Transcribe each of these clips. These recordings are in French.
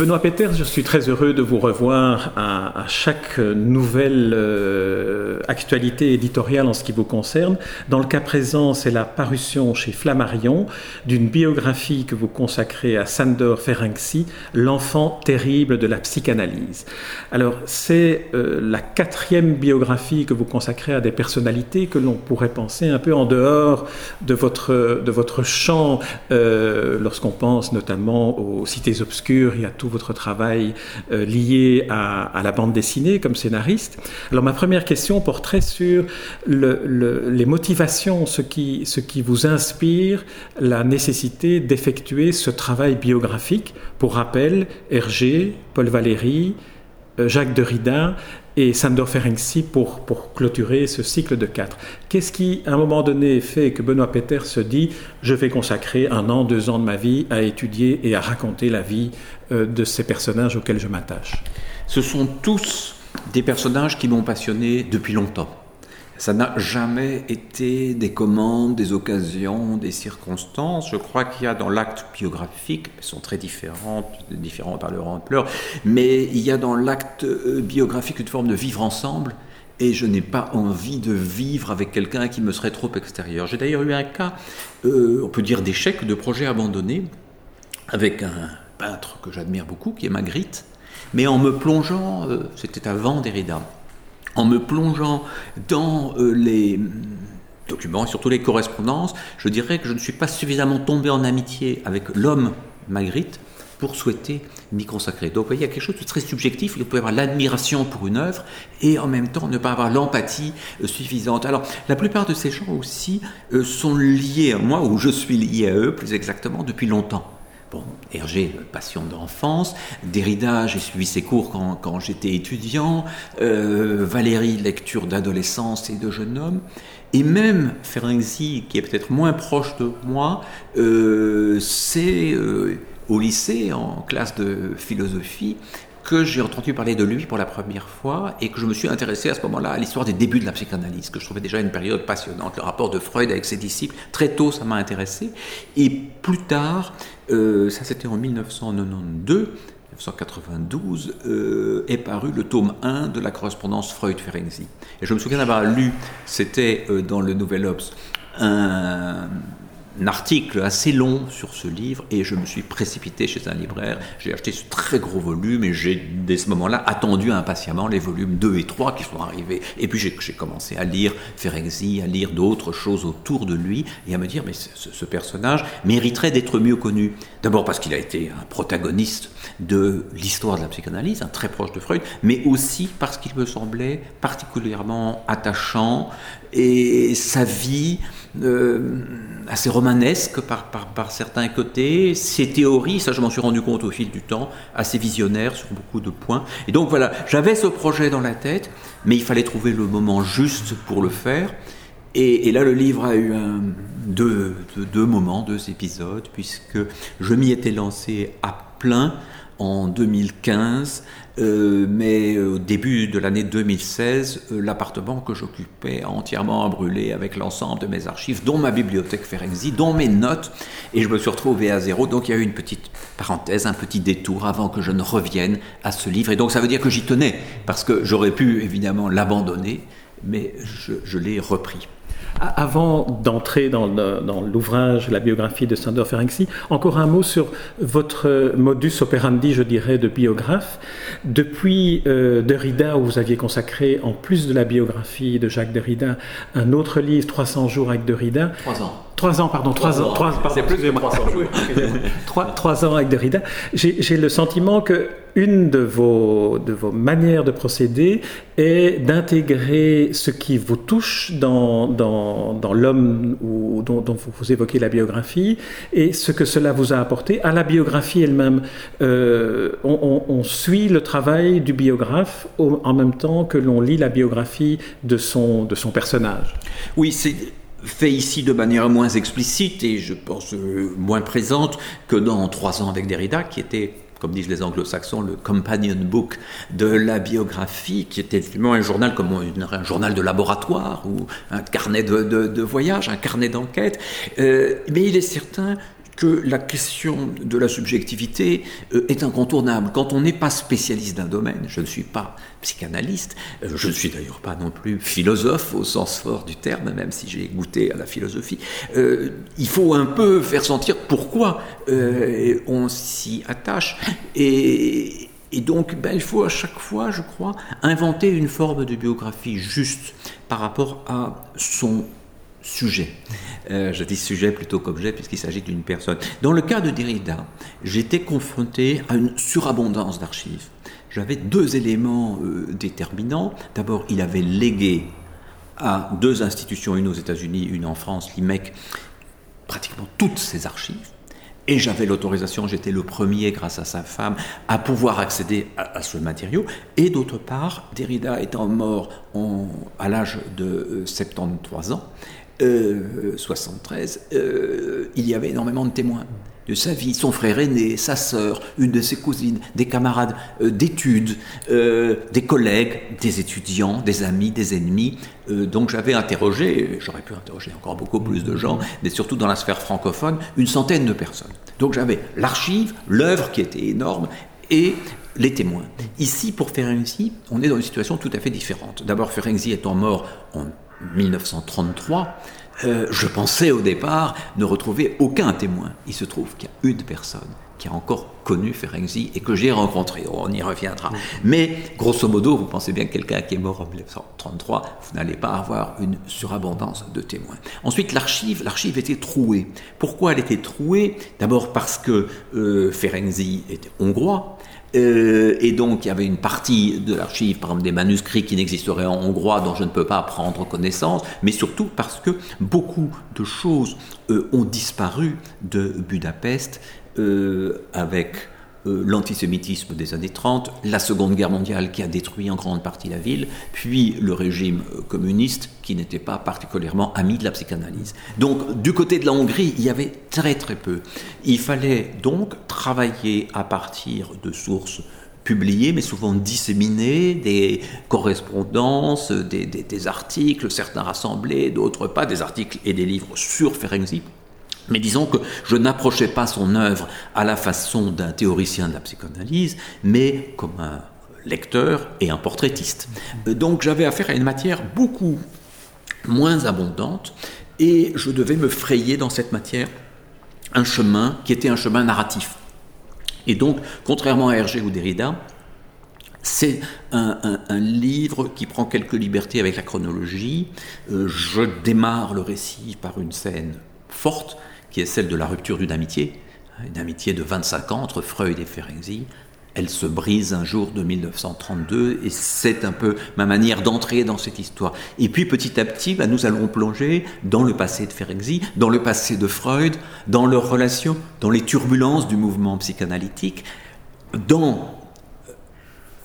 Benoît Peters, je suis très heureux de vous revoir à, chaque nouvelle euh, actualité éditoriale en ce qui vous concerne. Dans le cas présent, c'est la parution chez Flammarion d'une biographie que vous consacrez à Sandor Ferenczi, l'enfant terrible de la psychanalyse. Alors, c'est euh, la quatrième biographie que vous consacrez à des personnalités que l'on pourrait penser un peu en dehors de votre, de votre champ, euh, lorsqu'on pense notamment aux cités obscures et à tout votre travail euh, lié à, la bande dessinée comme scénariste. Alors ma première question porterait sur les motivations, ce qui, ce qui vous inspire la nécessité d'effectuer ce travail biographique. Pour rappel, Hergé, Paul Valéry, euh, Jacques Derrida et Sandor Ferenczi pour, pour clôturer ce cycle de quatre. Qu'est-ce qui, à un moment donné, fait que Benoît Peter se dit je vais consacrer un an, deux ans de ma vie à étudier et à raconter la vie euh, de ces personnages auxquels je m'attache? Ce sont tous des personnages qui m'ont passionné depuis longtemps. Ça n'a jamais été des commandes, des occasions, des circonstances. Je crois qu'il y a dans l'acte biographique, elles sont très différentes, différents par leur ampleur, mais il y a dans l'acte euh, biographique une forme de vivre ensemble et je n'ai pas envie de vivre avec quelqu'un qui me serait trop extérieur. J'ai d'ailleurs eu un cas, euh, on peut dire d'échec, de projet abandonné, avec un peintre que j'admire beaucoup, qui est Magritte, mais en me plongeant, euh, c'était avant Derrida, en me plongeant dans euh, les documents et surtout les correspondances, je dirais que je ne suis pas suffisamment tombé en amitié avec l'homme Magritte pour souhaiter m'y consacrer. Donc il y a quelque chose de très subjectif, il peut y avoir l'admiration pour une œuvre et en même temps ne pas avoir l'empathie euh, suffisante. Alors la plupart de ces gens aussi euh, sont liés à moi, ou je suis lié à eux plus exactement depuis longtemps. Bon, Hergé, passion d'enfance. Derrida, j'ai suivi ses cours quand, j'étais étudiant. Euh, Valérie, lecture d'adolescence et de jeune homme. Et même Ferenczi, qui est peut-être moins proche de moi, euh, c'est euh, au lycée, en classe de philosophie, que j'ai entendu parler de lui pour la première fois et que je me suis intéressé à ce moment-là à l'histoire des débuts de la psychanalyse, que je trouvais déjà une période passionnante. Le rapport de Freud avec ses disciples, très tôt, ça m'a intéressé. Et plus tard, euh, ça c'était en 1992, 1992, euh, est paru le tome 1 de la correspondance Freud-Ferenczi. Et je me souviens d'avoir lu, c'était euh, dans le Nouvel Obs, un un article assez long sur ce livre et je me suis précipité chez un libraire. J'ai acheté ce très gros volume et j'ai, dès ce moment-là, attendu impatiemment les volumes 2 et 3 qui sont arrivés. Et puis j'ai, commencé à lire Ferenczi, à lire d'autres choses autour de lui et à me dire, mais ce, personnage mériterait d'être mieux connu. D'abord parce qu'il a été un protagoniste de l'histoire de la psychanalyse, un très proche de Freud, mais aussi parce qu'il me semblait particulièrement attachant et sa vie euh, assez romanesque par, certains côtés, ses théories, ça je m'en suis rendu compte au fil du temps, assez visionnaires sur beaucoup de points. Et donc voilà, j'avais ce projet dans la tête, mais il fallait trouver le moment juste pour le faire. Et, là, le livre a eu deux moments, deux épisodes, puisque je m'y étais lancé à plein en 2015, euh, mais au début de l'année 2016, euh, l'appartement que j'occupais a entièrement brûlé avec l'ensemble de mes archives, dont ma bibliothèque Ferenczi, dont mes notes, et je me suis retrouvé à zéro. Donc il y a eu une petite parenthèse, un petit détour avant que je ne revienne à ce livre. Et donc ça veut dire que j'y tenais, parce que j'aurais pu évidemment l'abandonner, mais je l'ai repris. Avant d'entrer dans, l'ouvrage, la biographie de Sandor Ferenczi, encore un mot sur votre modus operandi, je dirais, de biographe. Depuis euh, Derrida, où vous aviez consacré, en plus de la biographie de Jacques Derrida, un autre livre, 300 jours avec Derrida. Trois ans. Trois ans, pardon, trois, ans. C'est plus de trois ans. trois, trois ans avec Derrida. J'ai le sentiment que une de vos, de vos manières de procéder est d'intégrer ce qui vous touche dans, dans, dans l'homme dont, dont, vous évoquez la biographie et ce que cela vous a apporté à la biographie elle-même. Euh, on, on, suit le travail du biographe en même temps que l'on lit la biographie de son, de son personnage. Oui, c'est fait ici de manière moins explicite et je pense euh, moins présente que dans Trois ans avec Derrida, qui était comme disent les anglo-saxons, le companion book de la biographie, qui était effectivement un journal comme un, journal de laboratoire ou un carnet de, voyage, un carnet d'enquête. Euh, mais il est certain que la question de la subjectivité euh, est incontournable. Quand on n'est pas spécialiste d'un domaine, je ne suis pas psychanalyste, euh, je ne suis d'ailleurs pas non plus philosophe au sens fort du terme, même si j'ai goûté à la philosophie, euh, il faut un peu faire sentir pourquoi on s'y attache. Et, donc, ben, il faut à chaque fois, je crois, inventer une forme de biographie juste par rapport à son sujet. Euh, je dis sujet plutôt qu'objet puisqu'il s'agit d'une personne. Dans le cas de Derrida, j'étais confronté à une surabondance d'archives. J'avais deux éléments euh, déterminants. D'abord, il avait légué à deux institutions, une aux États-Unis, une en France, l'IMEC, pratiquement toutes ses archives. Et j'avais l'autorisation, j'étais le premier, grâce à sa femme, à pouvoir accéder à, ce matériau. Et d'autre part, Derrida étant mort à l'âge de 73 euh, ans, 73, euh, euh, il y avait énormément de témoins de sa vie, son frère aîné, sa sœur, une de ses cousines, des camarades euh, d'études, des collègues, des étudiants, des amis, des ennemis. donc j'avais interrogé, j'aurais pu interroger encore beaucoup plus de gens, mais surtout dans la sphère francophone, une centaine de personnes. Donc j'avais l'archive, l'œuvre qui était énorme, et les témoins. Ici, pour Ferenczi, on est dans une situation tout à fait différente. D'abord, Ferenczi étant mort en 1933, euh, je pensais au départ ne retrouver aucun témoin. Il se trouve qu'il y a une personne qui a encore connu Ferenczi et que j'ai rencontré. On y reviendra. Mais grosso modo, vous pensez bien que quelqu'un qui est mort en 1933, vous n'allez pas avoir une surabondance de témoins. Ensuite, l'archive, l'archive était trouée. Pourquoi elle était trouée? D'abord parce que euh, Ferenczi était hongrois. Euh, et donc, il y avait une partie de l'archive, par exemple des manuscrits qui n'existeraient en hongrois, dont je ne peux pas prendre connaissance, mais surtout parce que beaucoup de choses euh, ont disparu de Budapest euh, avec euh, l'antisémitisme des années 30, la Seconde Guerre mondiale qui a détruit en grande partie la ville, puis le régime euh, communiste qui n'était pas particulièrement ami de la psychanalyse. Donc du côté de la Hongrie, il y avait très très peu. Il fallait donc travailler à partir de sources publiées, mais souvent disséminées, des correspondances, des, des articles, certains rassemblés, d'autres pas, des articles et des livres sur Ferenczi mais disons que je n'approchais pas son œuvre à la façon d'un théoricien de la psychanalyse, mais comme un lecteur et un portraitiste. Euh, donc j'avais affaire à une matière beaucoup moins abondante et je devais me frayer dans cette matière un chemin qui était un chemin narratif. Et donc, contrairement à Hergé ou Derrida, c'est un, livre qui prend quelques libertés avec la chronologie. Euh, je démarre le récit par une scène forte qui est celle de la rupture d'une amitié, une amitié de 25 ans entre Freud et Ferenczi. Elle se brise un jour de 1932 et c'est un peu ma manière d'entrer dans cette histoire. Et puis petit à petit, bah, nous allons plonger dans le passé de Ferenczi, dans le passé de Freud, dans leurs relations, dans les turbulences du mouvement psychanalytique, dans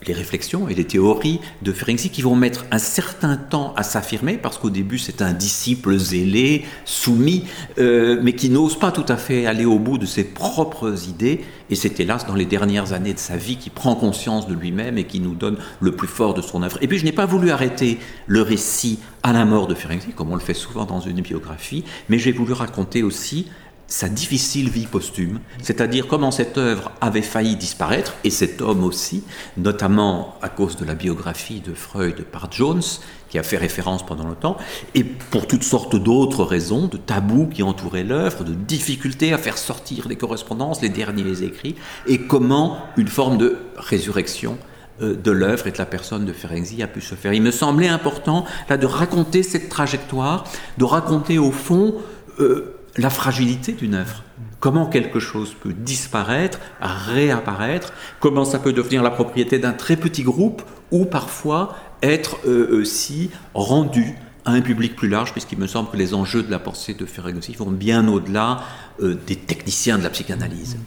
les réflexions et les théories de Ferenczi qui vont mettre un certain temps à s'affirmer, parce qu'au début c'est un disciple zélé, soumis, euh, mais qui n'ose pas tout à fait aller au bout de ses propres idées, et c'est hélas dans les dernières années de sa vie qui prend conscience de lui-même et qui nous donne le plus fort de son œuvre. Et puis je n'ai pas voulu arrêter le récit à la mort de Ferenczi, comme on le fait souvent dans une biographie, mais j'ai voulu raconter aussi sa difficile vie posthume, c'est-à-dire comment cette œuvre avait failli disparaître, et cet homme aussi, notamment à cause de la biographie de Freud par Jones, qui a fait référence pendant longtemps, et pour toutes sortes d'autres raisons, de tabous qui entouraient l'œuvre, de difficultés à faire sortir les correspondances, les derniers écrits, et comment une forme de résurrection euh, de l'œuvre et de la personne de Ferenczi a pu se faire. Il me semblait important là de raconter cette trajectoire, de raconter au fond euh, la fragilité d'une œuvre. Comment quelque chose peut disparaître, réapparaître, comment ça peut devenir la propriété d'un très petit groupe ou parfois être euh, aussi rendu à un public plus large, puisqu'il me semble que les enjeux de la pensée de Ferenczi vont bien au-delà euh, des techniciens de la psychanalyse.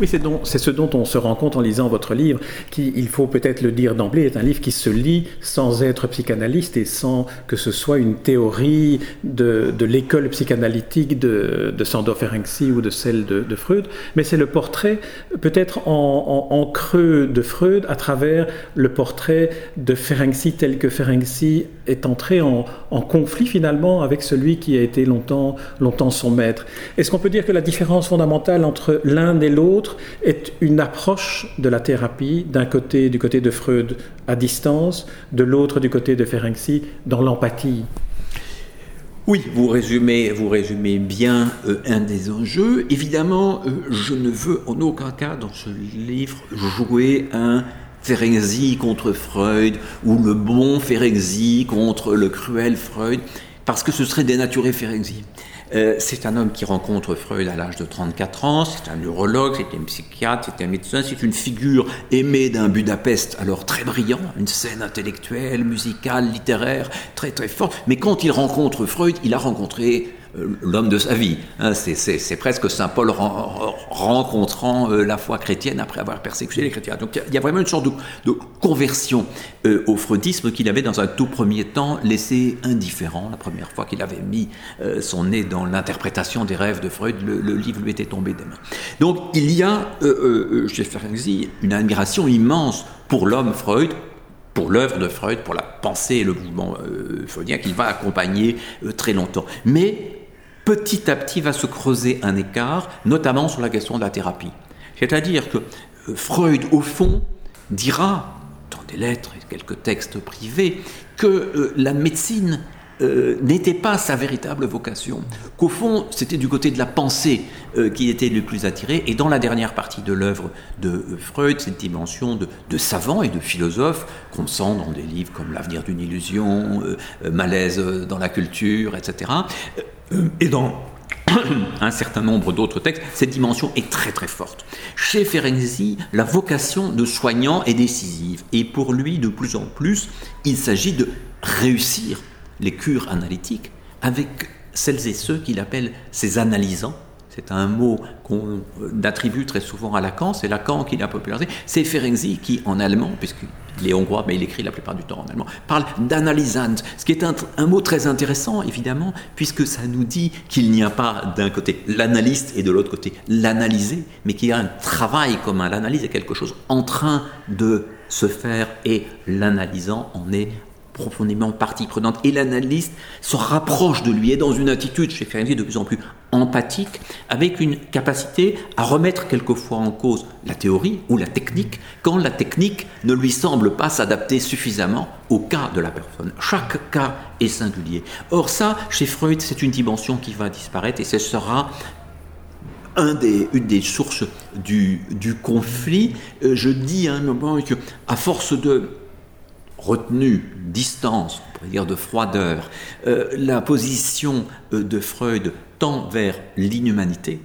Oui, c'est ce dont on se rend compte en lisant votre livre, qui, il faut peut-être le dire d'emblée, est un livre qui se lit sans être psychanalyste et sans que ce soit une théorie de, l'école psychanalytique de, de Sandor Ferenczi ou de celle de, Freud, mais c'est le portrait, peut-être en, creux de Freud, à travers le portrait de Ferenczi tel que Ferenczi est entré en, en conflit finalement avec celui qui a été longtemps, longtemps son maître. Est-ce qu'on peut dire que la différence fondamentale entre l'un et l'autre est une approche de la thérapie, d'un côté du côté de Freud à distance, de l'autre du côté de Ferenczi dans l'empathie? Oui, vous résumez, vous résumez bien euh, un des enjeux. Évidemment, euh, je ne veux en aucun cas dans ce livre jouer un Ferenczi contre Freud ou le bon Ferenczi contre le cruel Freud, parce que ce serait dénaturer Ferenczi. Euh, c'est un homme qui rencontre Freud à l'âge de 34 ans, c'est un neurologue, c'est un psychiatre, c'est un médecin, c'est une figure aimée d'un Budapest alors très brillant, une scène intellectuelle, musicale, littéraire, très très forte. Mais quand il rencontre Freud, il a rencontré l'homme de sa vie. Hein, c'est presque Saint Paul rencontrant euh, la foi chrétienne après avoir persécuté les chrétiens. Donc il y, a vraiment une sorte de, conversion euh, au freudisme qu'il avait dans un tout premier temps laissé indifférent. La première fois qu'il avait mis son nez dans l'interprétation des rêves de Freud, le, livre lui était tombé des mains. Donc il y a chez Ferenczi une admiration immense pour l'homme Freud, pour l'œuvre de Freud, pour la pensée et le mouvement freudien qu'il va accompagner très longtemps. Mais petit à petit va se creuser un écart, notamment sur la question de la thérapie. C'est-à-dire que euh, Freud, au fond, dira, dans des lettres et quelques textes privés, que euh, la médecine euh, n'était pas sa véritable vocation, qu'au fond c'était du côté de la pensée qui était le plus attiré, et dans la dernière partie de l'œuvre de Freud, cette dimension de, savant et de philosophe qu'on sent dans des livres comme L'avenir d'une illusion, Malaise dans la culture, etc., euh, et dans un certain nombre d'autres textes, cette dimension est très très forte. Chez Ferenczi, la vocation de soignant est décisive et pour lui, de plus en plus, il s'agit de réussir les cures analytiques avec celles et ceux qu'il appelle ses analysants. C'est un mot qu'on attribue très souvent à Lacan, c'est Lacan qui l'a popularisé. C'est Ferenczi qui, en allemand, puisque il est hongrois, mais il écrit la plupart du temps en allemand, parle d'analysant, ce qui est un, mot très intéressant, évidemment, puisque ça nous dit qu'il n'y a pas d'un côté l'analyste et de l'autre côté l'analysé, mais qu'il y a un travail commun. L'analyse est quelque chose en train de se faire et l'analysant en est profondément partie prenante. Et l'analyste se rapproche de lui, est dans une attitude chez Ferenczi de plus en plus empathique, avec une capacité à remettre quelquefois en cause la théorie ou la technique, quand la technique ne lui semble pas s'adapter suffisamment au cas de la personne. Chaque cas est singulier. Or ça, chez Freud, c'est une dimension qui va disparaître et ce sera une des sources du, du conflit. Euh, je dis à un moment que, à force de retenue, distance, on pourrait dire de froideur, euh, la position euh, de Freud tend vers l'inhumanité,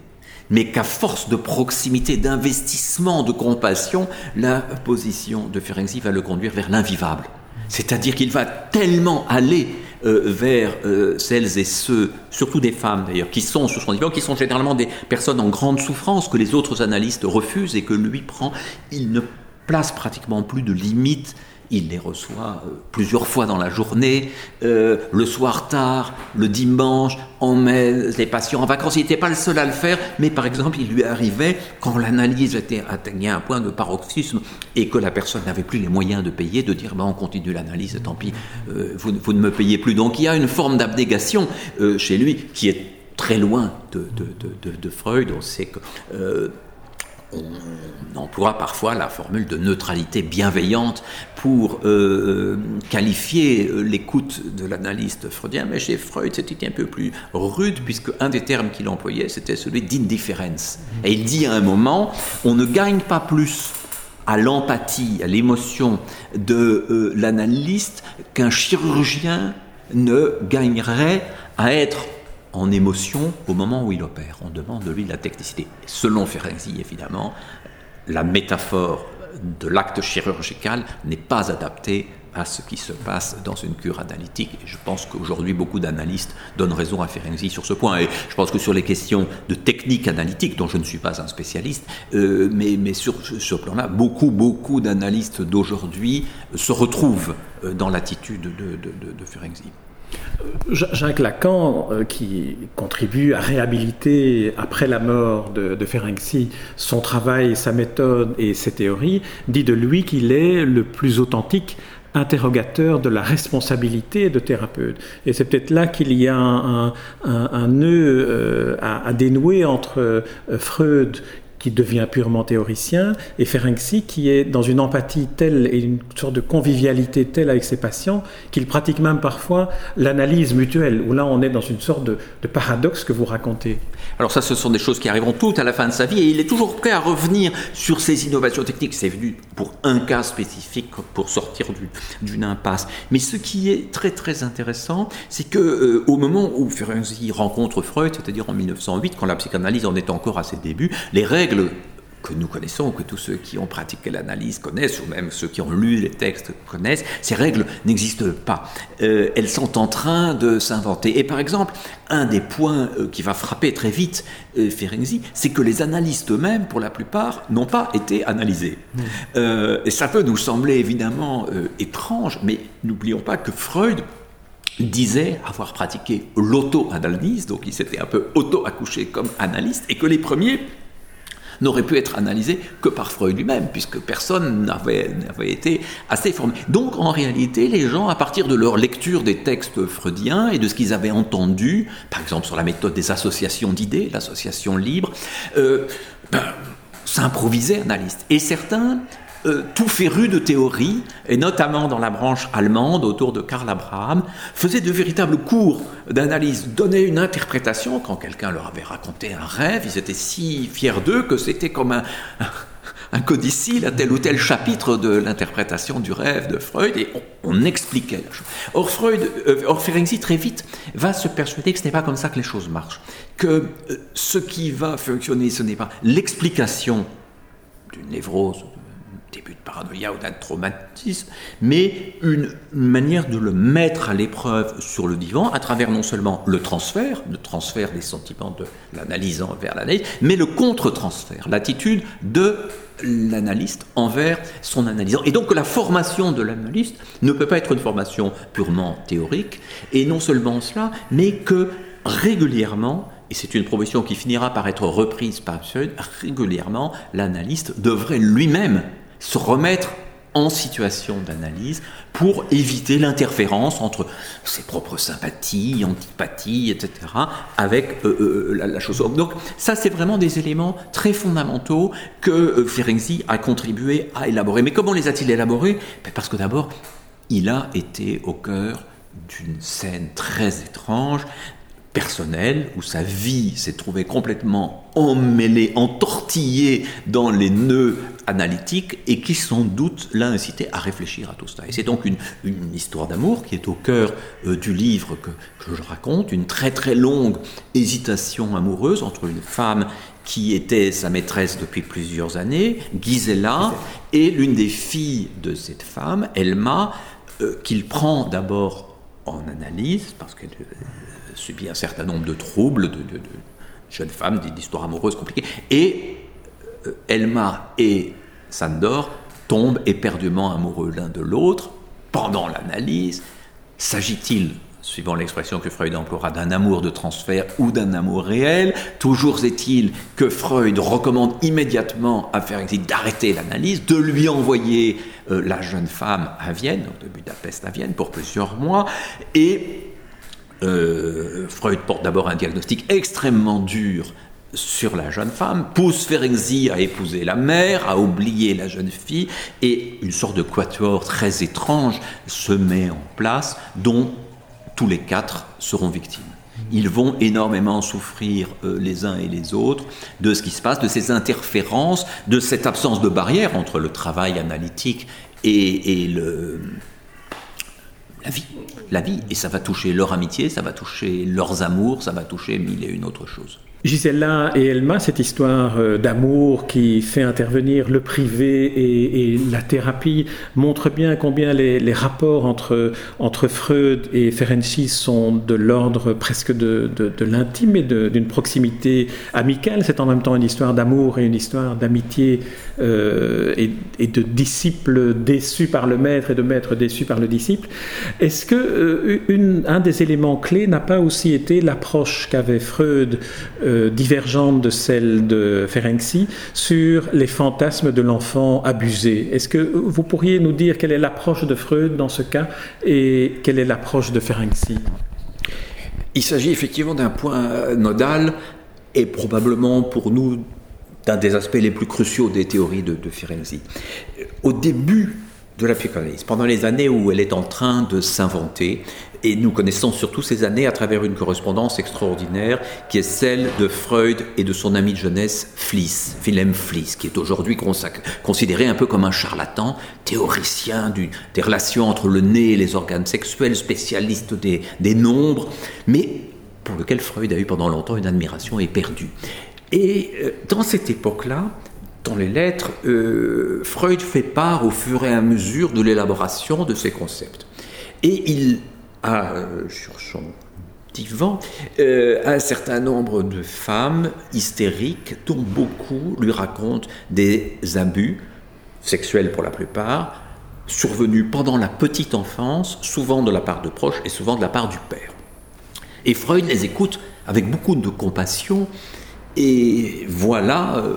mais qu'à force de proximité, d'investissement, de compassion, la position de Ferenczi va le conduire vers l'invivable. C'est-à-dire qu'il va tellement aller euh, vers celles et ceux, surtout des femmes d'ailleurs, qui sont sur son niveau, qui sont généralement des personnes en grande souffrance que les autres analystes refusent et que lui prend, il ne place pratiquement plus de limites il les reçoit euh, plusieurs fois dans la journée, euh, le soir tard, le dimanche, on met les patients en vacances. Il n'était pas le seul à le faire, mais par exemple, il lui arrivait, quand l'analyse était atteignait un point de paroxysme et que la personne n'avait plus les moyens de payer, de dire ben, on continue l'analyse, tant pis, euh, vous, ne me payez plus. Donc il y a une forme d'abnégation chez lui qui est très loin de, de Freud. On sait que on emploie parfois la formule de neutralité bienveillante pour euh, qualifier l'écoute de l'analyste freudien, mais chez Freud c'était un peu plus rude puisque un des termes qu'il employait c'était celui d'indifférence. Et il dit à un moment, on ne gagne pas plus à l'empathie, à l'émotion de euh, l'analyste qu'un chirurgien ne gagnerait à être en émotion au moment où il opère. On demande de lui la technicité. Selon Ferenczi, évidemment, la métaphore de l'acte chirurgical n'est pas adaptée à ce qui se passe dans une cure analytique. Je pense qu'aujourd'hui, beaucoup d'analystes donnent raison à Ferenczi sur ce point. Et je pense que sur les questions de technique analytique, dont je ne suis pas un spécialiste, euh, mais, mais, sur ce plan-là, beaucoup, beaucoup d'analystes d'aujourd'hui se retrouvent euh, dans l'attitude de, de, de Ferenczi. Jacques Lacan, euh, qui contribue à réhabiliter, après la mort de, de Ferenczi, son travail, sa méthode et ses théories, dit de lui qu'il est le plus authentique interrogateur de la responsabilité de thérapeute. Et c'est peut-être là qu'il y a un, nœud euh, à, à, dénouer entre euh, Freud qui devient purement théoricien, et Ferenczi qui est dans une empathie telle et une sorte de convivialité telle avec ses patients qu'il pratique même parfois l'analyse mutuelle, où là on est dans une sorte de, paradoxe que vous racontez. Alors ça, ce sont des choses qui arriveront toutes à la fin de sa vie, et il est toujours prêt à revenir sur ces innovations techniques. C'est venu pour un cas spécifique, pour sortir d'une impasse. Mais ce qui est très très intéressant, c'est que euh, au moment où Ferenczi rencontre Freud, c'est-à-dire en 1908, quand la psychanalyse en est encore à ses débuts, les règles que nous connaissons, que tous ceux qui ont pratiqué l'analyse connaissent, ou même ceux qui ont lu les textes connaissent, ces règles n'existent pas. Euh, elles sont en train de s'inventer. Et par exemple, un des points euh, qui va frapper très vite euh, Ferenczi, c'est que les analystes eux-mêmes, pour la plupart, n'ont pas été analysés. Mmh. et ça peut nous sembler évidemment étrange, mais n'oublions pas que Freud disait avoir pratiqué l'auto-analyse, donc il s'était un peu auto-accouché comme analyste, et que les premiers n'aurait pu être analysé que par Freud lui-même, puisque personne n'avait été assez formé. Donc en réalité, les gens, à partir de leur lecture des textes freudiens et de ce qu'ils avaient entendu, par exemple sur la méthode des associations d'idées, l'association libre, euh, ben, s'improvisaient analystes. Et certains euh, tout féru de théorie, et notamment dans la branche allemande autour de Karl Abraham, faisaient de véritables cours d'analyse, donnaient une interprétation. Quand quelqu'un leur avait raconté un rêve, ils étaient si fiers d'eux que c'était comme un, un codicile à tel ou tel chapitre de l'interprétation du rêve de Freud, et on, expliquait la chose. Or, Freud, euh, or très vite, va se persuader que ce n'est pas comme ça que les choses marchent, que euh, ce qui va fonctionner, ce n'est pas l'explication d'une névrose, début de paranoïa ou d'un traumatisme, mais une manière de le mettre à l'épreuve sur le divan à travers non seulement le transfert, le transfert des sentiments de l'analysant vers l'analyse, mais le contre-transfert, l'attitude de l'analyste envers son analysant. Et donc la formation de l'analyste ne peut pas être une formation purement théorique, et non seulement cela, mais que régulièrement, et c'est une proposition qui finira par être reprise par Freud, régulièrement, l'analyste devrait lui-même se remettre en situation d'analyse pour éviter l'interférence entre ses propres sympathies, antipathies, etc., avec euh, euh, la, chose. Donc ça, c'est vraiment des éléments très fondamentaux que euh, a contribué à élaborer. Mais comment les a-t-il élaborés? Ben, Parce que d'abord, il a été au cœur d'une scène très étrange personnel où sa vie s'est trouvée complètement emmêlée, entortillée dans les nœuds analytiques et qui sans doute l'a incité à réfléchir à tout cela. Et c'est donc une, histoire d'amour qui est au cœur euh, du livre que, que, je raconte, une très très longue hésitation amoureuse entre une femme qui était sa maîtresse depuis plusieurs années, Gisela, et l'une des filles de cette femme, Elma, euh, qu'il prend d'abord en analyse, parce qu'elle subit un certain nombre de troubles, de, jeunes femmes, d'histoires amoureuses compliquées. Et euh, Elma et Sandor tombent éperdument amoureux l'un de l'autre pendant l'analyse. S'agit-il suivant l'expression que Freud emploiera, d'un amour de transfert ou d'un amour réel? Toujours est-il que Freud recommande immédiatement à Ferenczi d'arrêter l'analyse, de lui envoyer euh, la jeune femme à Vienne, donc de Budapest à Vienne, pour plusieurs mois, et euh, Freud porte d'abord un diagnostic extrêmement dur sur la jeune femme, pousse Ferenczi à épouser la mère, à oublier la jeune fille, et une sorte de quatuor très étrange se met en place, dont tous les quatre seront victimes. Ils vont énormément souffrir euh, les uns et les autres de ce qui se passe, de ces interférences, de cette absence de barrière entre le travail analytique et le, la vie. La vie. Et ça va toucher leur amitié, ça va toucher leurs amours, ça va toucher mille et une autres choses. Gisela et Elma, cette histoire euh, d'amour qui fait intervenir le privé et, la thérapie montre bien combien les, rapports entre, entre Freud et Ferenczi sont de l'ordre presque de, de, l'intime et d'une proximité amicale. C'est en même temps une histoire d'amour et une histoire d'amitié euh, et, de disciples déçus par le maître et de maître déçus par le disciple. Est-ce que euh, un des éléments clés n'a pas aussi été l'approche qu'avait Freud divergente de celle de Ferenczi sur les fantasmes de l'enfant abusé. Est-ce que vous pourriez nous dire quelle est l'approche de Freud dans ce cas et quelle est l'approche de Ferenczi? Il s'agit effectivement d'un point nodal et probablement pour nous d'un des aspects les plus cruciaux des théories de, de Ferenczi. Au début de la psychanalyse, pendant les années où elle est en train de s'inventer, et nous connaissons surtout ces années à travers une correspondance extraordinaire qui est celle de Freud et de son ami de jeunesse Fliss, Wilhelm Fliss, qui est aujourd'hui considéré un peu comme un charlatan, théoricien des relations entre le nez et les organes sexuels, spécialiste des, des nombres, mais pour lequel Freud a eu pendant longtemps une admiration éperdue. Et euh, dans cette époque-là, dans les lettres, euh, Freud fait part au fur et à mesure de l'élaboration de ces concepts. Et il a euh, sur son divan un certain nombre de femmes hystériques dont beaucoup lui racontent des abus sexuels pour la plupart, survenus pendant la petite enfance, souvent de la part de proches et souvent de la part du père. Et Freud les écoute avec beaucoup de compassion et voilà euh,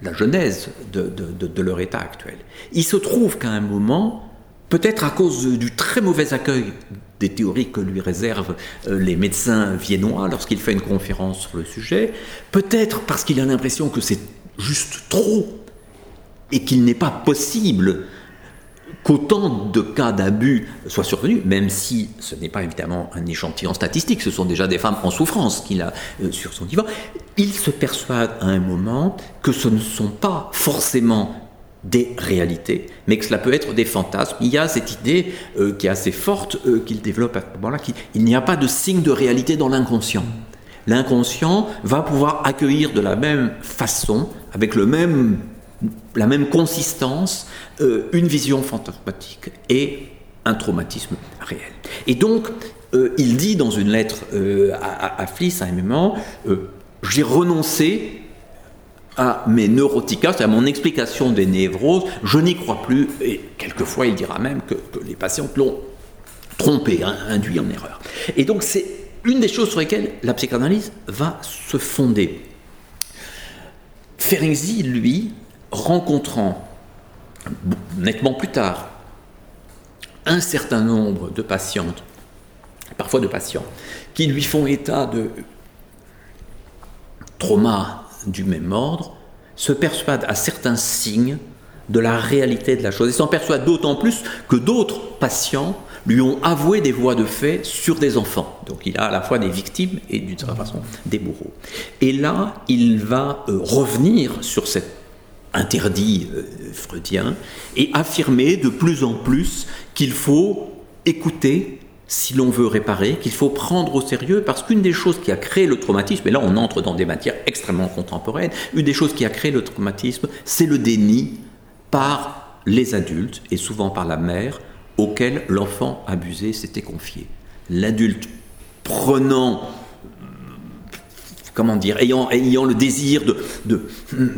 la genèse de, leur état actuel. Il se trouve qu'à un moment, peut-être à cause du très mauvais accueil des théories que lui réservent euh, les médecins viennois lorsqu'il fait une conférence sur le sujet, peut-être parce qu'il a l'impression que c'est juste trop et qu'il n'est pas possible qu'autant de cas d'abus soient survenus, même si ce n'est pas évidemment un échantillon statistique, ce sont déjà des femmes en souffrance qu'il a euh, sur son divan, il se persuade à un moment que ce ne sont pas forcément des réalités, mais que cela peut être des fantasmes. Il y a cette idée euh, qui est assez forte euh, qu'il développe à ce moment-là, qu'il n'y a pas de signe de réalité dans l'inconscient. L'inconscient va pouvoir accueillir de la même façon, avec le même la même consistance, euh, une vision fantasmatique et un traumatisme réel. Et donc, il dit dans une lettre à, à, Fliss, à un j'ai renoncé à mes neuroticas, à mon explication des névroses, je n'y crois plus, et quelquefois il dira même que, les patients l'ont trompé, hein, induit en erreur. Et donc c'est une des choses sur lesquelles la psychanalyse va se fonder. Ferenczi, lui, rencontrant nettement plus tard un certain nombre de patientes, parfois de patients, qui lui font état de traumas du même ordre, se persuade à certains signes de la réalité de la chose. Et s'en persuade d'autant plus que d'autres patients lui ont avoué des voies de fait sur des enfants. Donc il a à la fois des victimes et d'une certaine façon des bourreaux. Et là, il va euh, revenir sur cette interdit euh, freudien, et affirmer de plus en plus qu'il faut écouter si l'on veut réparer, qu'il faut prendre au sérieux, parce qu'une des choses qui a créé le traumatisme, et là on entre dans des matières extrêmement contemporaines, une des choses qui a créé le traumatisme, c'est le déni par les adultes, et souvent par la mère, auquel l'enfant abusé s'était confié. L'adulte prenant comment dire, ayant, ayant le désir de, de,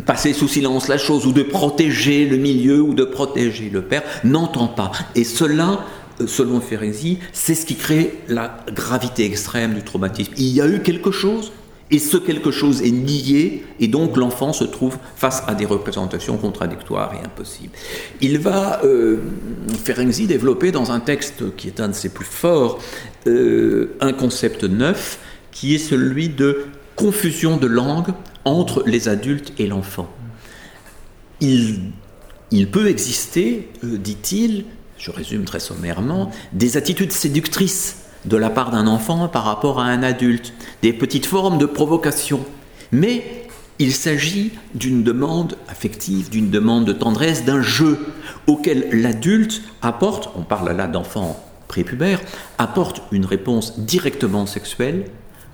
passer sous silence la chose, ou de protéger le milieu, ou de protéger le père, n'entend pas. Et cela, selon Ferenczi, c'est ce qui crée la gravité extrême du traumatisme. Il y a eu quelque chose, et ce quelque chose est nié, et donc l'enfant se trouve face à des représentations contradictoires et impossibles. Il va, euh, Ferenczi, développer dans un texte qui est un de ses plus forts, euh, un concept neuf, qui est celui de confusion de langue entre les adultes et l'enfant. Il, il, peut exister, euh, dit-il, je résume très sommairement, des attitudes séductrices de la part d'un enfant par rapport à un adulte, des petites formes de provocation. Mais il s'agit d'une demande affective, d'une demande de tendresse, d'un jeu auquel l'adulte apporte, on parle là d'enfant prépubère, apporte une réponse directement sexuelle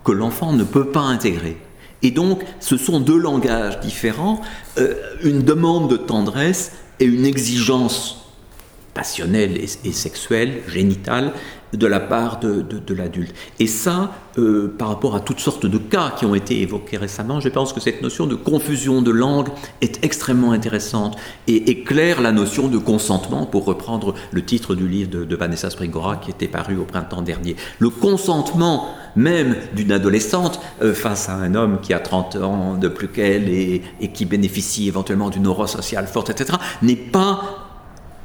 que l'enfant ne peut pas intégrer. Et donc, ce sont deux langages différents, euh, une demande de tendresse et une exigence passionnelle et, sexuelle, génitale, de la part de, l'adulte. Et ça, euh, par rapport à toutes sortes de cas qui ont été évoqués récemment, je pense que cette notion de confusion de langue est extrêmement intéressante et éclaire la notion de consentement, pour reprendre le titre du livre de, Vanessa Sprigora qui était paru au printemps dernier. Le consentement même d'une adolescente euh, face à un homme qui a 30 ans de plus qu'elle et, et qui bénéficie éventuellement d'une aura sociale forte, etc., n'est pas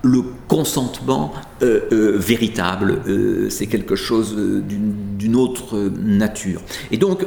le consentement euh, euh, véritable, euh, c'est quelque chose d'une autre nature. Et donc,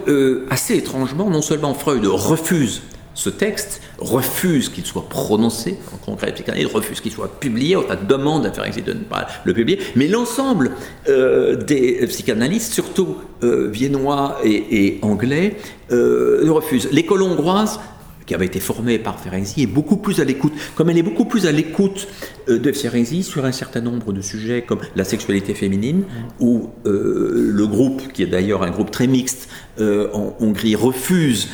assez étrangement, non seulement Freud refuse ce texte, refuse qu'il soit prononcé en congrès psychanalyse, refuse qu'il soit publié, enfin demande à faire de ne pas le publier, mais l'ensemble des psychanalystes, surtout viennois et, et anglais, le refusent. L'école hongroise qui avait été formée par Ferenczi, est beaucoup plus à l'écoute. Comme elle est beaucoup plus à l'écoute euh, de Ferenczi sur un certain nombre de sujets comme la sexualité féminine, où euh, le groupe, qui est d'ailleurs un groupe très mixte euh, en Hongrie, refuse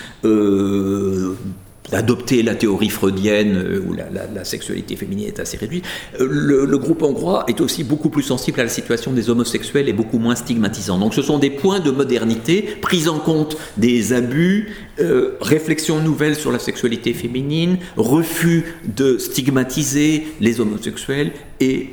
d'adopter la théorie freudienne euh, où la, sexualité féminine est assez réduite, euh, le, groupe hongrois est aussi beaucoup plus sensible à la situation des homosexuels et beaucoup moins stigmatisant. Donc ce sont des points de modernité, prise en compte des abus, euh, réflexion nouvelle sur la sexualité féminine, refus de stigmatiser les homosexuels et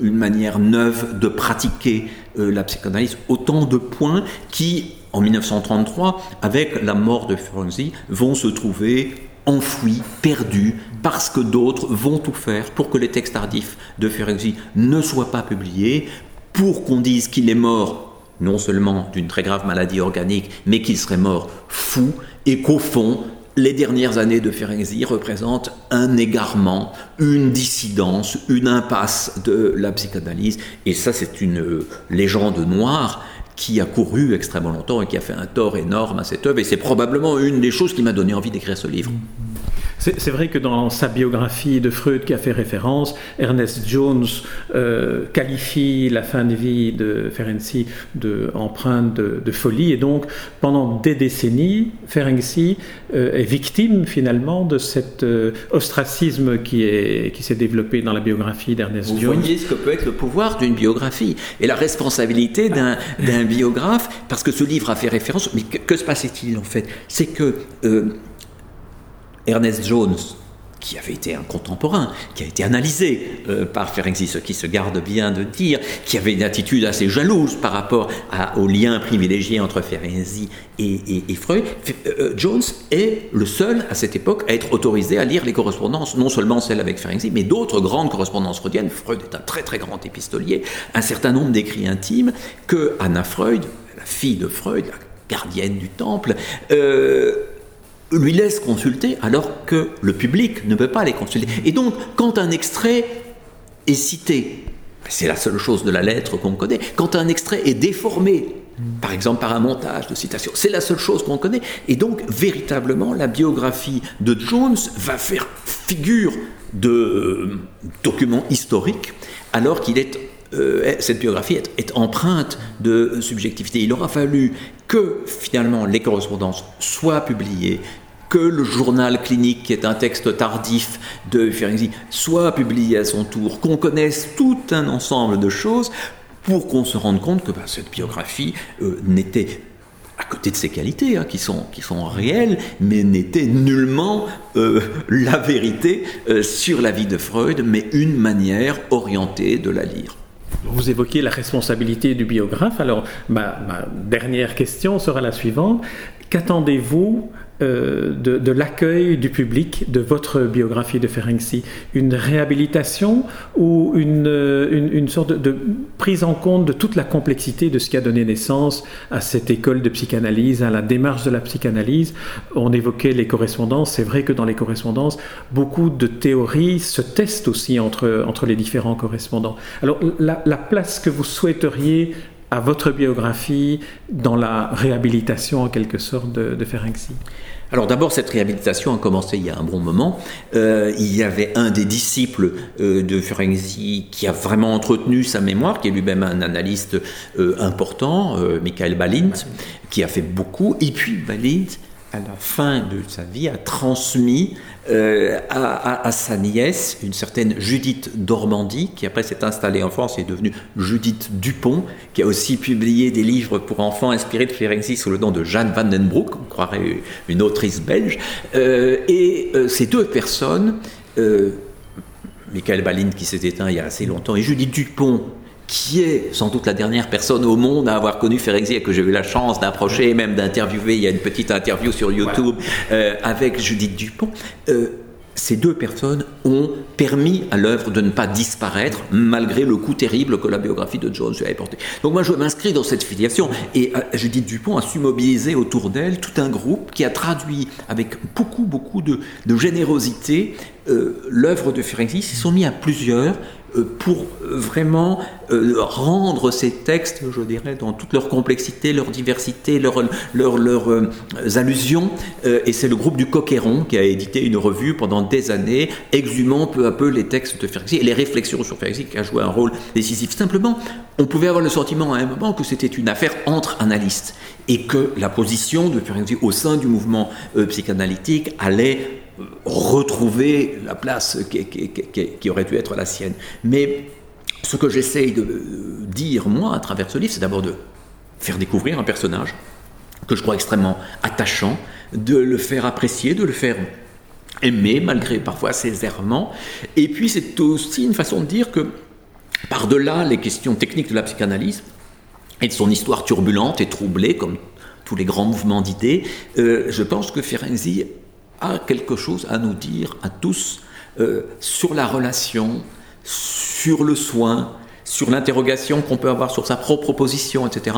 une manière neuve de pratiquer la psychanalyse. Autant de points qui en 1933, avec la mort de Ferenczi, vont se trouver enfoui, perdu, parce que d'autres vont tout faire pour que les textes tardifs de Ferenczi ne soient pas publiés, pour qu'on dise qu'il est mort non seulement d'une très grave maladie organique, mais qu'il serait mort fou, et qu'au fond, les dernières années de Ferenczi représentent un égarement, une dissidence, une impasse de la psychanalyse. Et ça, c'est une légende noire qui a couru extrêmement longtemps et qui a fait un tort énorme à cette œuvre. Et c'est probablement une des choses qui m'a donné envie d'écrire ce livre. C'est vrai que dans sa biographie de Freud qui a fait référence, Ernest Jones euh, qualifie la fin de vie de Ferenczi de empreinte de, folie et donc pendant des décennies, Ferenczi euh, est victime finalement de cet euh, ostracisme qui est qui s'est développé dans la biographie d'Ernest Jones. Vous voyez ce que peut être le pouvoir d'une biographie et la responsabilité d'un biographe parce que ce livre a fait référence. Mais que, que se passait-il en fait? C'est que Ernest Jones, qui avait été un contemporain, qui a été analysé euh, par Ferenczi, ce qui se garde bien de dire, qui avait une attitude assez jalouse par rapport au lien privilégié entre Ferenczi et, Freud. Euh, euh, Jones est le seul à cette époque à être autorisé à lire les correspondances, non seulement celles avec Ferenczi, mais d'autres grandes correspondances freudiennes. Freud est un très très grand épistolier, un certain nombre d'écrits intimes que Anna Freud, la fille de Freud, la gardienne du temple, lui laisse consulter alors que le public ne peut pas les consulter. Et donc, quand un extrait est cité, c'est la seule chose de la lettre qu'on connaît, quand un extrait est déformé, par exemple par un montage de citation, c'est la seule chose qu'on connaît. Et donc, véritablement, la biographie de Jones va faire figure de euh, document historique, alors qu'il est euh, cette biographie est, empreinte de subjectivité. Il aura fallu que finalement les correspondances soient publiées, que le journal clinique, qui est un texte tardif de Ferenczi, soit publié à son tour, qu'on connaisse tout un ensemble de choses pour qu'on se rende compte que bah, cette biographie euh, n'était à côté de ses qualités, hein, qui, sont, qui sont réelles, mais n'était nullement euh, la vérité euh, sur la vie de Freud, mais une manière orientée de la lire. Vous évoquez la responsabilité du biographe. Alors, ma dernière question sera la suivante. Qu'attendez-vous euh, de, l'accueil du public de votre biographie de Ferenczi? Une réhabilitation ou une, euh, une, sorte de, prise en compte de toute la complexité de ce qui a donné naissance à cette école de psychanalyse, à la démarche de la psychanalyse? On évoquait les correspondances. C'est vrai que dans les correspondances, beaucoup de théories se testent aussi entre, entre les différents correspondants. Alors, la, la place que vous souhaiteriez à votre biographie dans la réhabilitation en quelque sorte de, de Ferenczi alors d'abord, cette réhabilitation a commencé il y a un bon moment. Euh, il y avait un des disciples euh, de Ferenczi qui a vraiment entretenu sa mémoire, qui est lui-même un analyste euh, important, Michael Balint, qui a fait beaucoup. Et puis Balint à la fin de sa vie, a transmis euh, à, sa nièce, une certaine Judith Dormandy, qui après s'est installée en France et est devenue Judith Dupont, qui a aussi publié des livres pour enfants inspirés de Ferenczi sous le nom de Jeanne Van den Broek, on croirait une autrice belge. Euh, et euh, ces deux personnes, Michael Balin qui s'est éteint il y a assez longtemps, et Judith Dupont, qui est sans doute la dernière personne au monde à avoir connu Ferenczi et que j'ai eu la chance d'approcher et même d'interviewer. Il y a une petite interview sur YouTube euh, avec Judith Dupont. Euh, ces deux personnes ont permis à l'œuvre de ne pas disparaître malgré le coup terrible que la biographie de Jones lui avait porté. Donc moi je m'inscris dans cette filiation et euh, Judith Dupont a su mobiliser autour d'elle tout un groupe qui a traduit avec beaucoup beaucoup de, générosité l'œuvre de Ferenczi. Ils se sont mis à plusieurs pour vraiment euh, rendre ces textes, je dirais, dans toute leur complexité, leur diversité, leurs euh, allusions. et c'est le groupe du Coqueron qui a édité une revue pendant des années, exhumant peu à peu les textes de Ferenczi et les réflexions sur Ferenczi, qui a joué un rôle décisif. Simplement, on pouvait avoir le sentiment à un moment que c'était une affaire entre analystes et que la position de Ferenczi au sein du mouvement psychanalytique allait retrouver la place qui, aurait dû être la sienne. Mais ce que j'essaye de dire, moi, à travers ce livre, c'est d'abord de faire découvrir un personnage que je crois extrêmement attachant, de le faire apprécier, de le faire aimer, malgré parfois ses errements. Et puis c'est aussi une façon de dire que, par-delà les questions techniques de la psychanalyse, et de son histoire turbulente et troublée, comme tous les grands mouvements d'idées, euh, je pense que Ferenczi a quelque chose à nous dire à tous euh, sur la relation, sur le soin, sur l'interrogation qu'on peut avoir sur sa propre position, etc.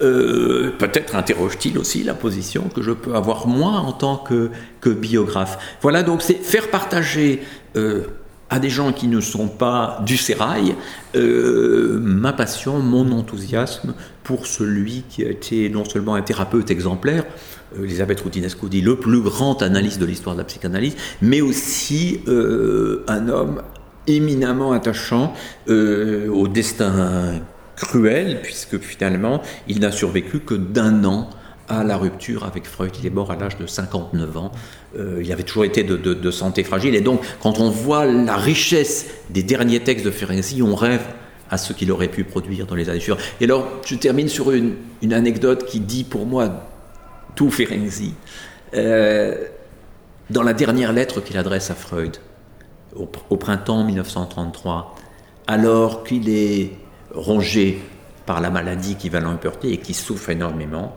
Euh, peut-être interroge-t-il aussi la position que je peux avoir moi en tant que, que biographe. Voilà, donc c'est faire partager euh, à des gens qui ne sont pas du sérail ma passion, mon enthousiasme pour celui qui a été non seulement un thérapeute exemplaire, Elisabeth Roudinesco dit le plus grand analyste de l'histoire de la psychanalyse, mais aussi euh, un homme éminemment attachant euh, au destin cruel, puisque finalement il n'a survécu que d'un an à la rupture avec Freud. Il est mort à l'âge de 59 ans. Euh, il avait toujours été de, santé fragile. Et donc, quand on voit la richesse des derniers textes de Ferenczi, on rêve à ce qu'il aurait pu produire dans les années suivantes. Et alors, je termine sur une, anecdote qui dit pour moi tout Ferenczi, euh, dans la dernière lettre qu'il adresse à Freud, au, printemps 1933, alors qu'il est rongé par la maladie qui va l'emporter et qui souffre énormément,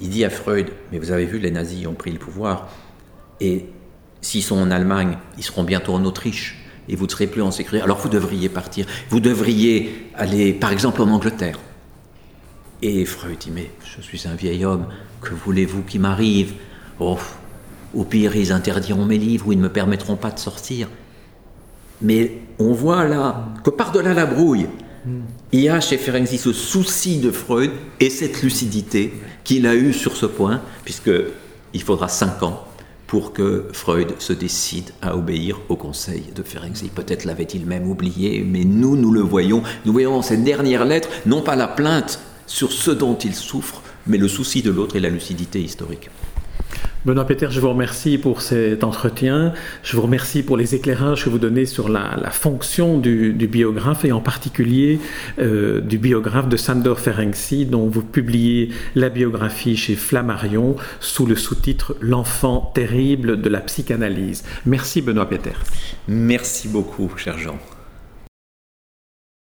il dit à Freud, mais vous avez vu, les nazis ont pris le pouvoir, et s'ils sont en Allemagne, ils seront bientôt en Autriche, et vous ne serez plus en sécurité. Alors vous devriez partir, vous devriez aller par exemple en Angleterre. Et Freud dit, mais je suis un vieil homme, que voulez-vous qui m'arrive? Oh, au pire, ils interdiront mes livres ou ils ne me permettront pas de sortir. Mais on voit là que par-delà la brouille, il y a chez Ferenczi ce souci de Freud et cette lucidité qu'il a eue sur ce point, puisqu'il faudra cinq ans pour que Freud se décide à obéir au conseil de Ferenczi. Peut-être l'avait-il même oublié, mais nous, nous le voyons. Nous voyons dans cette dernière lettre, non pas la plainte sur ce dont il souffre, mais le souci de l'autre et la lucidité historique. Benoît Peter, je vous remercie pour cet entretien. Je vous remercie pour les éclairages que vous donnez sur la, fonction du, biographe et en particulier euh, du biographe de Sandor Ferenczi, dont vous publiez la biographie chez Flammarion sous le sous-titre L'enfant terrible de la psychanalyse. Merci Benoît Peter. Merci beaucoup, cher Jean.